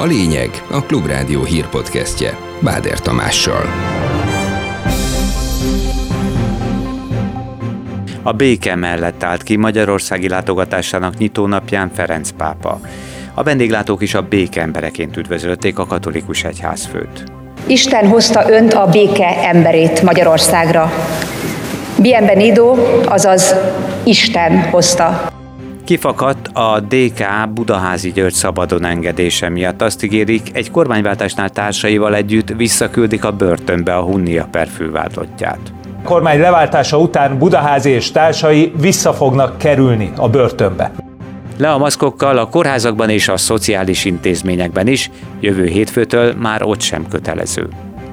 A lényeg a Klubrádió hírpodcastje Báder Tamással. A béke mellett állt ki Magyarországi látogatásának nyitónapján Ferenc pápa. A vendéglátók is a béke embereként üdvözölték a katolikus egyházfőt. Isten hozta önt a béke emberét Magyarországra. Bienvenido, azaz Isten hozta. Kifakadt a DK Budaházi György szabadon engedése miatt. Azt ígérik, egy kormányváltásnál társaival együtt visszaküldik a börtönbe a Hunnia per fővádlottját. A kormány leváltása után Budaházi és társai vissza fognak kerülni a börtönbe. Le a maszkokkal a kórházakban és a szociális intézményekben is, jövő hétfőtől már ott sem kötelező.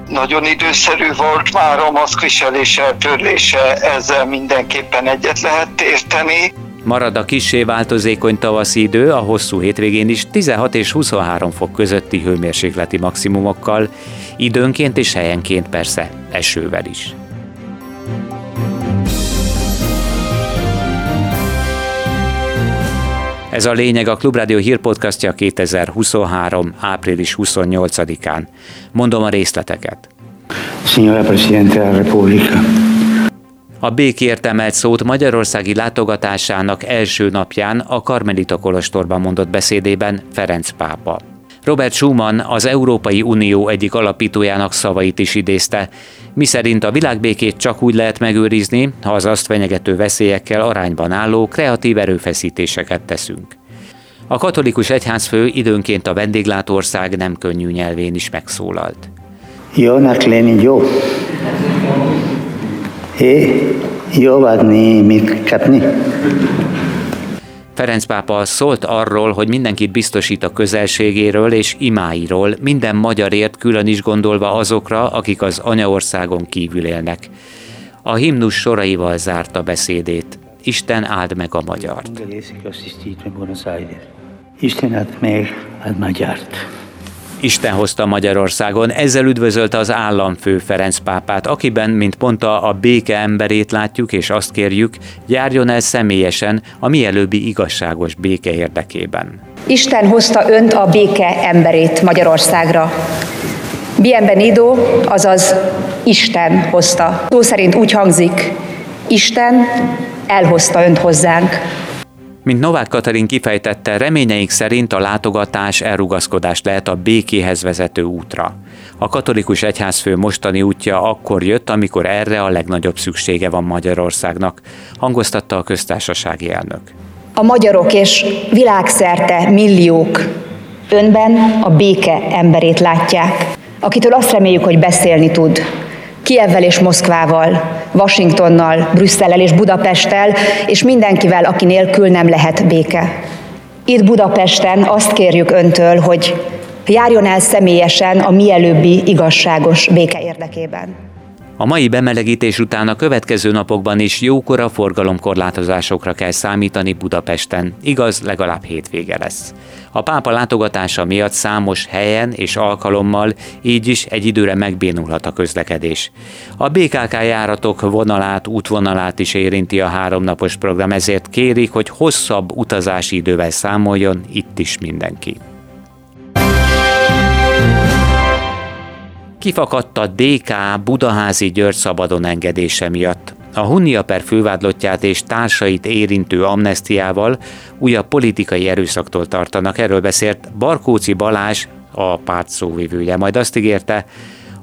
Nagyon időszerű volt már a maszkviselés eltörlése, ezzel mindenképpen egyet lehet érteni. Marad a kissé változékony tavaszi idő, a hosszú hétvégén is 16 és 23 fok közötti hőmérsékleti maximumokkal, időnként és helyenként persze esővel is. Ez a lényeg a Klubrádió hírpodcastja 2023. április 28-án. Mondom a részleteket. Signora Presidente della Repubblica. A békért emelt szót Magyarországi látogatásának első napján a Karmelita Kolostorban mondott beszédében Ferenc pápa. Robert Schumann az Európai Unió egyik alapítójának szavait is idézte, miszerint a világbékét csak úgy lehet megőrizni, ha az azt fenyegető veszélyekkel arányban álló kreatív erőfeszítéseket teszünk. A katolikus egyházfő időnként a vendéglátóország nem könnyű nyelvén is megszólalt. Jónak lenni jó. É, jó adni, mit kapni. Ferenc pápa szólt arról, hogy mindenkit biztosít a közelségéről és imáiról, minden magyarért külön is gondolva azokra, akik az anyaországon kívül élnek. A himnus soraival zárta beszédét. Isten áld meg a magyart. Isten áld meg a magyart. Isten hozta Magyarországon, ezzel üdvözölte az államfő Ferenc pápát, akiben, mint mondta, a béke emberét látjuk, és azt kérjük, járjon el személyesen a mielőbbi igazságos béke érdekében. Isten hozta önt a béke emberét Magyarországra. Bienvenido, azaz Isten hozta. Szó szerint úgy hangzik, Isten elhozta önt hozzánk. Mint Novák Katalin kifejtette, reményeink szerint a látogatás elrugaszkodás lehet a békéhez vezető útra. A katolikus egyházfő mostani útja akkor jött, amikor erre a legnagyobb szüksége van Magyarországnak, hangoztatta a köztársasági elnök. A magyarok és világszerte milliók önben a béke emberét látják, akitől azt reméljük, hogy beszélni tud, Kievvel és Moszkvával, Washingtonnal, Brüsszellel és Budapesttel, és mindenkivel, aki nélkül nem lehet béke. Itt Budapesten azt kérjük öntől, hogy járjon el személyesen a mielőbbi igazságos béke érdekében. A mai bemelegítés után a következő napokban is jókora forgalomkorlátozásokra kell számítani Budapesten, igaz, legalább hétvége lesz. A pápa látogatása miatt számos helyen és alkalommal így is egy időre megbénulhat a közlekedés. A BKK járatok vonalát, útvonalát is érinti a háromnapos program, ezért kérik, hogy hosszabb utazási idővel számoljon itt is mindenki. Kifakadt a DK Budaházi György szabadon engedése miatt. A Hunnia per fővádlottját és társait érintő amnestiával újabb politikai erőszaktól tartanak. Erről beszélt Barkóci Balázs, a párt szóvivője. Majd azt ígérte,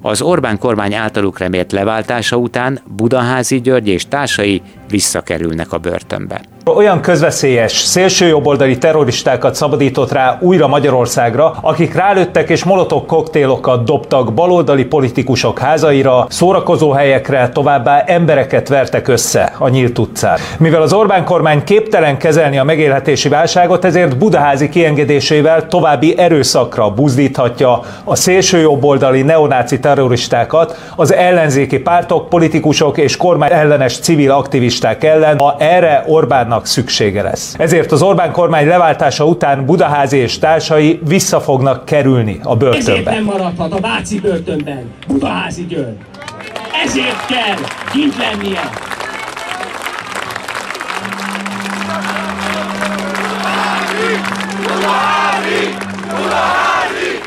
az Orbán kormány általuk remélt leváltása után Budaházi György és társai visszakerülnek a börtönbe. Olyan közveszélyes, szélsőjobboldali terroristákat szabadított rá újra Magyarországra, akik rálőttek és molotok koktélokat dobtak baloldali politikusok házaira, szórakozó helyekre, továbbá embereket vertek össze a nyílt utcán. Mivel az Orbán kormány képtelen kezelni a megélhetési válságot, ezért Budaházi kiengedésével további erőszakra buzdíthatja a szélsőjobboldali neonáci terroristákat, az ellenzéki pártok, politikusok és kormány ellenes civil aktivisták ellen, ha erre Orbán Orbánnak szüksége lesz. Ezért az Orbán kormány leváltása után Budaházi és társai vissza fognak kerülni a börtönbe. Ezért nem maradhat a Váci börtönben Budaházi György. Ezért kell kint lennie.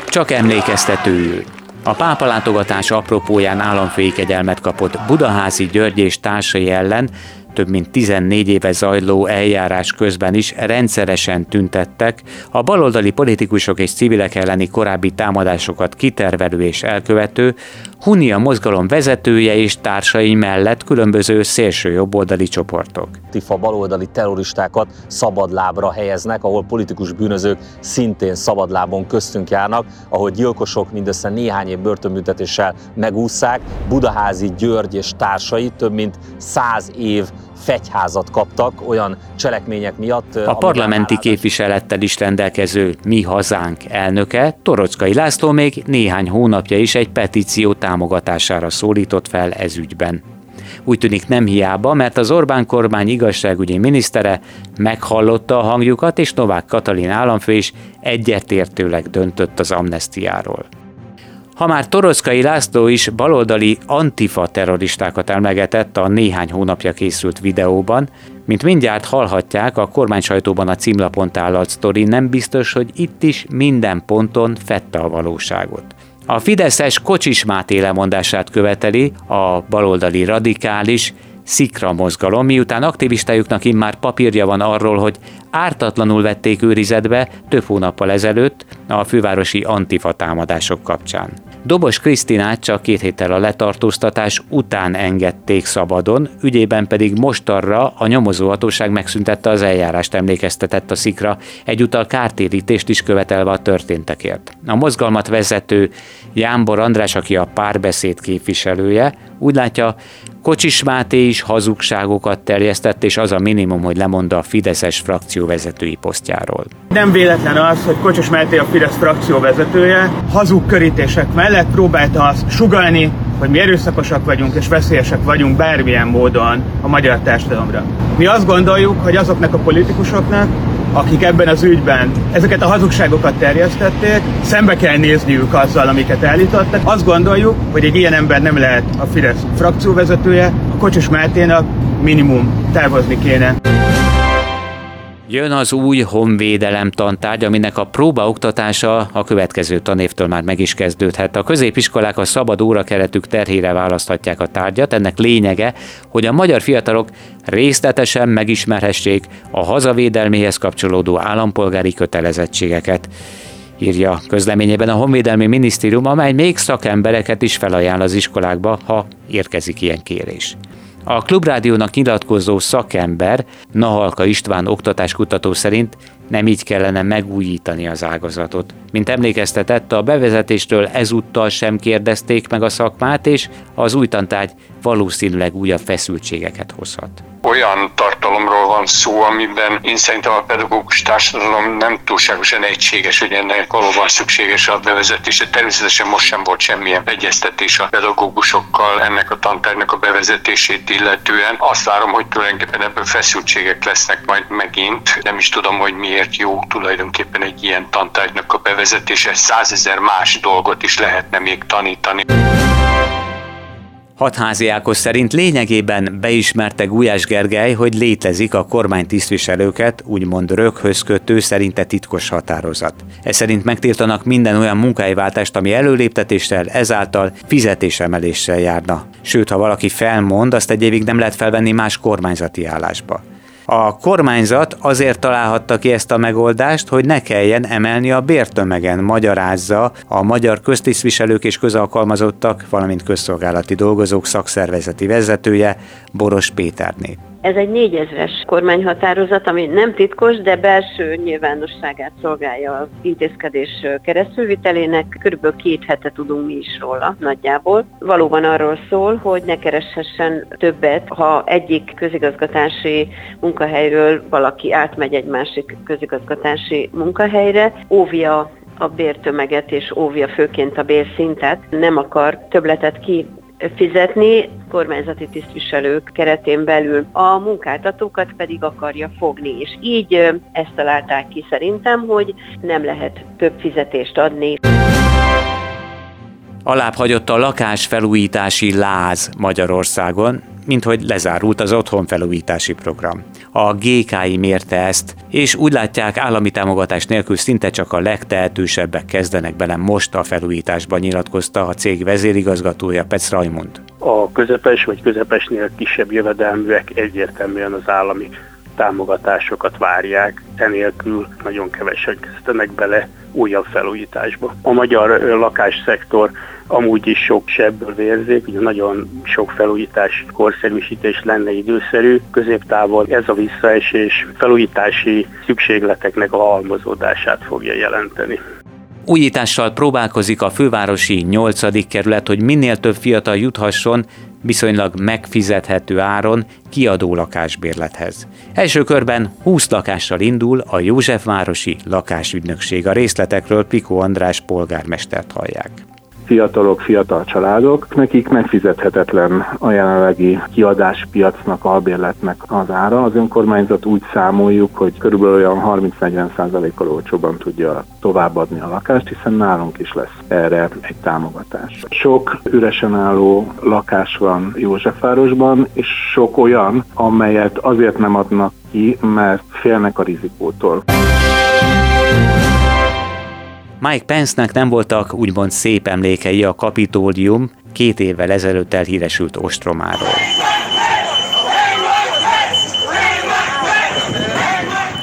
Csak emlékeztetőül. A pápa látogatás apropóján államfői kegyelmet kapott Budaházi György és társai ellen több mint 14 éve zajló eljárás közben is rendszeresen tüntettek a baloldali politikusok és civilek elleni korábbi támadásokat kitervelő és elkövető Hunia mozgalom vezetője és társai mellett különböző szélső jobboldali csoportok. Tifa baloldali terroristákat szabadlábra helyeznek, ahol politikus bűnözők szintén szabadlábon köztünk járnak, ahol gyilkosok mindössze néhány év börtönbüntetéssel megúszszák. Budaházi György és társai több mint száz év fegyházat kaptak olyan cselekmények miatt. A parlamenti képviselettel is rendelkező Mi Hazánk elnöke, Torockai László még néhány hónapja is egy petíció támogatására szólított fel ez ügyben. Úgy tűnik nem hiába, mert az Orbán kormány igazságügyi minisztere meghallotta a hangjukat, és Novák Katalin államfő is egyetértőleg döntött az amnestiáról. Ha már Torockai László is baloldali antifa terroristákat emlegetett a néhány hónapja készült videóban, mint mindjárt hallhatják, a kormány sajtóban a címlapon tálalt sztori nem biztos, hogy itt is minden ponton fette a valóságot. A Fideszes Kocsis Máté lemondását követeli a baloldali radikális, Szikra mozgalom, miután aktivistájuknak immár papírja van arról, hogy ártatlanul vették őrizetbe több hónappal ezelőtt a fővárosi antifa támadások kapcsán. Dobos Krisztinát csak két héttel a letartóztatás után engedték szabadon, ügyében pedig mostarra a nyomozóhatóság megszüntette az eljárást, emlékeztetett a szikra, egyúttal kártérítést is követelve a történtekért. A mozgalmat vezető Jámbor András, aki a párbeszéd képviselője, úgy látja, Kocsis Máté is hazugságokat terjesztett, és az a minimum, hogy lemond a Fideszes frakció vezetői posztjáról. Nem véletlen az, hogy Kocsis Máté a Fidesz frakció vezetője hazug körítések mellett próbálta azt sugalni, hogy mi erőszakosak vagyunk és veszélyesek vagyunk bármilyen módon a magyar társadalomra. Mi azt gondoljuk, hogy azoknak a politikusoknak, akik ebben az ügyben ezeket a hazugságokat terjesztették, szembe kell nézniük azzal, amiket állítottak. Azt gondoljuk, hogy egy ilyen ember nem lehet a Fidesz frakcióvezetője, a Kocsis Máténak minimum távozni kéne. Jön az új honvédelem tantárgy, aminek a próbaoktatása a következő tanévtől már meg is kezdődhet. A középiskolák a szabad órakeretük terhére választhatják a tárgyat. Ennek lényege, hogy a magyar fiatalok részletesen megismerhessék a hazavédelméhez kapcsolódó állampolgári kötelezettségeket írja közleményében a Honvédelmi Minisztérium, amely még szakembereket is felajánl az iskolákba, ha érkezik ilyen kérés. A Klubrádiónak nyilatkozó szakember, Nahalka István oktatáskutató szerint nem így kellene megújítani az ágazatot. Mint emlékeztetett, a bevezetéstől ezúttal sem kérdezték meg a szakmát, és az új tantárgy valószínűleg újabb feszültségeket hozhat olyan tartalomról van szó, amiben én szerintem a pedagógus társadalom nem túlságosan egységes, hogy ennek valóban szükséges a bevezetése. Természetesen most sem volt semmilyen egyeztetés a pedagógusokkal ennek a tantárnak a bevezetését illetően. Azt várom, hogy tulajdonképpen ebből feszültségek lesznek majd megint. Nem is tudom, hogy miért jó tulajdonképpen egy ilyen tantárgynak a bevezetése. Százezer más dolgot is lehetne még tanítani. Hatházi Ákos szerint lényegében beismerte Gulyás Gergely, hogy létezik a kormány tisztviselőket, úgymond röghöz kötő szerinte titkos határozat. Ez szerint megtiltanak minden olyan munkahelyváltást, ami előléptetéssel, ezáltal fizetésemeléssel járna. Sőt, ha valaki felmond, azt egy évig nem lehet felvenni más kormányzati állásba. A kormányzat azért találhatta ki ezt a megoldást, hogy ne kelljen emelni a bértömegen, magyarázza a magyar köztisztviselők és közalkalmazottak, valamint közszolgálati dolgozók szakszervezeti vezetője Boros Péterné. Ez egy négyezres kormányhatározat, ami nem titkos, de belső nyilvánosságát szolgálja az intézkedés keresztülvitelének. Körülbelül két hete tudunk mi is róla nagyjából. Valóban arról szól, hogy ne kereshessen többet, ha egyik közigazgatási munkahelyről valaki átmegy egy másik közigazgatási munkahelyre, óvja a bértömeget és óvja főként a bérszintet, nem akar többletet ki fizetni, kormányzati tisztviselők keretén belül a munkáltatókat pedig akarja fogni, és így ezt találták ki szerintem, hogy nem lehet több fizetést adni. Alább hagyott a lakásfelújítási láz Magyarországon, mint hogy lezárult az otthonfelújítási program. A GKI mérte ezt, és úgy látják állami támogatás nélkül szinte csak a legtehetősebbek kezdenek bele most a felújításba, nyilatkozta a cég vezérigazgatója Petsz Rajmund. A közepes vagy közepesnél kisebb jövedelműek egyértelműen az állami támogatásokat várják, enélkül nagyon kevesen kezdenek bele újabb felújításba. A magyar lakásszektor amúgy is sok sebből vérzik, ugye nagyon sok felújítás, korszerűsítés lenne időszerű. Középtávon ez a visszaesés felújítási szükségleteknek a halmozódását fogja jelenteni. Újítással próbálkozik a fővárosi 8. kerület, hogy minél több fiatal juthasson viszonylag megfizethető áron kiadó lakásbérlethez. Első körben 20 lakással indul a Józsefvárosi lakásügynökség. A részletekről Pikó András polgármestert hallják fiatalok, fiatal családok, nekik megfizethetetlen a jelenlegi kiadáspiacnak, albérletnek az ára. Az önkormányzat úgy számoljuk, hogy körülbelül olyan 30-40% kal olcsóban tudja továbbadni a lakást, hiszen nálunk is lesz erre egy támogatás. Sok üresen álló lakás van Józsefvárosban, és sok olyan, amelyet azért nem adnak ki, mert félnek a rizikótól. Mike Pence-nek nem voltak úgymond szép emlékei a kapitólium két évvel ezelőtt elhíresült ostromáról.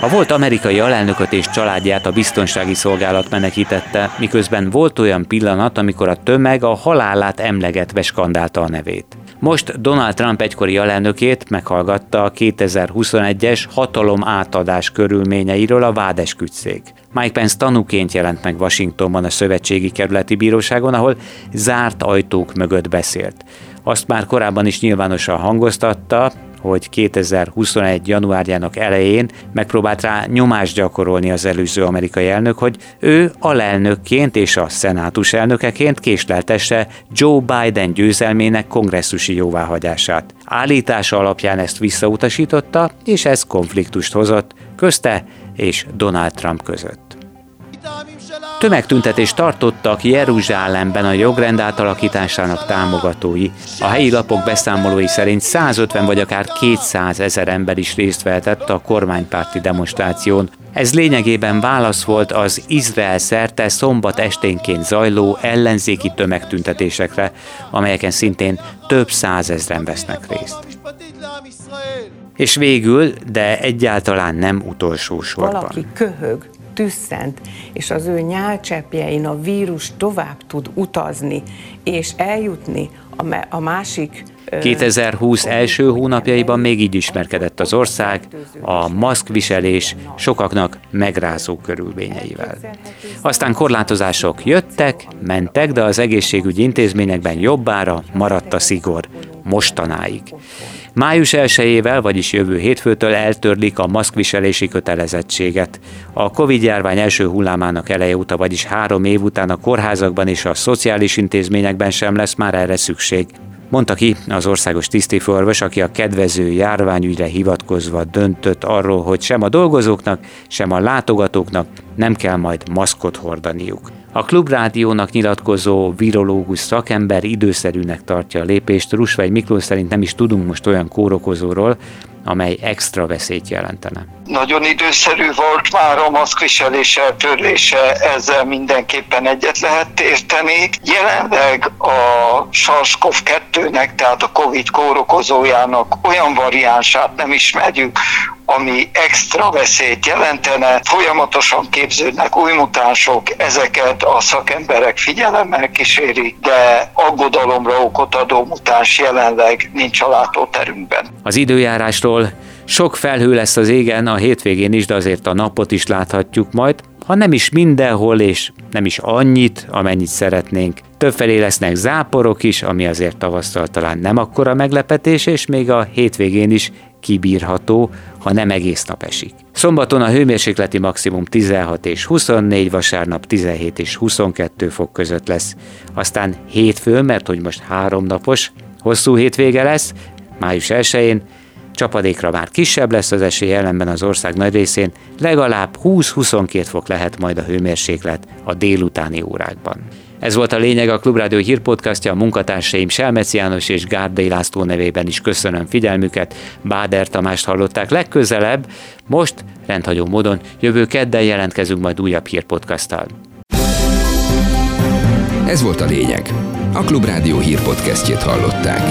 A volt amerikai alelnököt és családját a biztonsági szolgálat menekítette, miközben volt olyan pillanat, amikor a tömeg a halálát emlegetve skandálta a nevét. Most Donald Trump egykori alelnökét meghallgatta a 2021-es hatalom átadás körülményeiről a vádeskütszék. Mike Pence tanúként jelent meg Washingtonban a Szövetségi Kerületi Bíróságon, ahol zárt ajtók mögött beszélt. Azt már korábban is nyilvánosan hangoztatta, hogy 2021. januárjának elején megpróbált rá nyomást gyakorolni az előző amerikai elnök, hogy ő alelnökként és a szenátus elnökeként késleltesse Joe Biden győzelmének kongresszusi jóváhagyását. Állítása alapján ezt visszautasította, és ez konfliktust hozott közte és Donald Trump között. Tömegtüntetést tartottak Jeruzsálemben a jogrend átalakításának támogatói. A helyi lapok beszámolói szerint 150 vagy akár 200 ezer ember is részt vehetett a kormánypárti demonstráción. Ez lényegében válasz volt az Izrael szerte szombat esténként zajló ellenzéki tömegtüntetésekre, amelyeken szintén több százezren vesznek részt. És végül, de egyáltalán nem utolsó sorban. Valaki köhög, tüsszent, és az ő nyálcseppjein a vírus tovább tud utazni, és eljutni a másik 2020 első hónapjaiban még így ismerkedett az ország a maszkviselés sokaknak megrázó körülményeivel. Aztán korlátozások jöttek, mentek, de az egészségügyi intézményekben jobbára maradt a szigor mostanáig. Május 1-ével, vagyis jövő hétfőtől eltörlik a maszkviselési kötelezettséget. A Covid-járvány első hullámának eleje óta, vagyis három év után a kórházakban és a szociális intézményekben sem lesz már erre szükség. Mondta ki az országos tisztifőorvos, aki a kedvező járványügyre hivatkozva döntött arról, hogy sem a dolgozóknak, sem a látogatóknak nem kell majd maszkot hordaniuk. A klubrádiónak nyilatkozó virológus szakember időszerűnek tartja a lépést. Rusvány Miklós szerint nem is tudunk most olyan kórokozóról, amely extra veszélyt jelentene. Nagyon időszerű volt már a maszkviselés eltörlése, ezzel mindenképpen egyet lehet érteni. Jelenleg a SARS-CoV-2-nek, tehát a COVID kórokozójának olyan variánsát nem ismerjük, ami extra veszélyt jelentene. Folyamatosan képződnek új mutánsok, ezeket a szakemberek figyelemmel kísérik, de aggodalomra okot adó mutáns jelenleg nincs a látóterünkben. Az időjárásról sok felhő lesz az égen a hétvégén is, de azért a napot is láthatjuk majd, ha nem is mindenhol, és nem is annyit, amennyit szeretnénk. Többfelé lesznek záporok is, ami azért tavasszal talán nem akkora meglepetés, és még a hétvégén is kibírható, ha nem egész nap esik. Szombaton a hőmérsékleti maximum 16 és 24, vasárnap 17 és 22 fok között lesz. Aztán hétfőn, mert hogy most három napos, hosszú hétvége lesz, május 1-én, Csapadékra már kisebb lesz az esély ellenben az ország nagy részén, legalább 20-22 fok lehet majd a hőmérséklet a délutáni órákban. Ez volt a lényeg a Klubrádió hírpodcastja, a munkatársaim Selmeci János és Gárdai László nevében is köszönöm figyelmüket. Báder Tamást hallották legközelebb, most rendhagyó módon jövő kedden jelentkezünk majd újabb hírpodcasttal. Ez volt a lényeg. A Klubrádió hírpodcastjét hallották.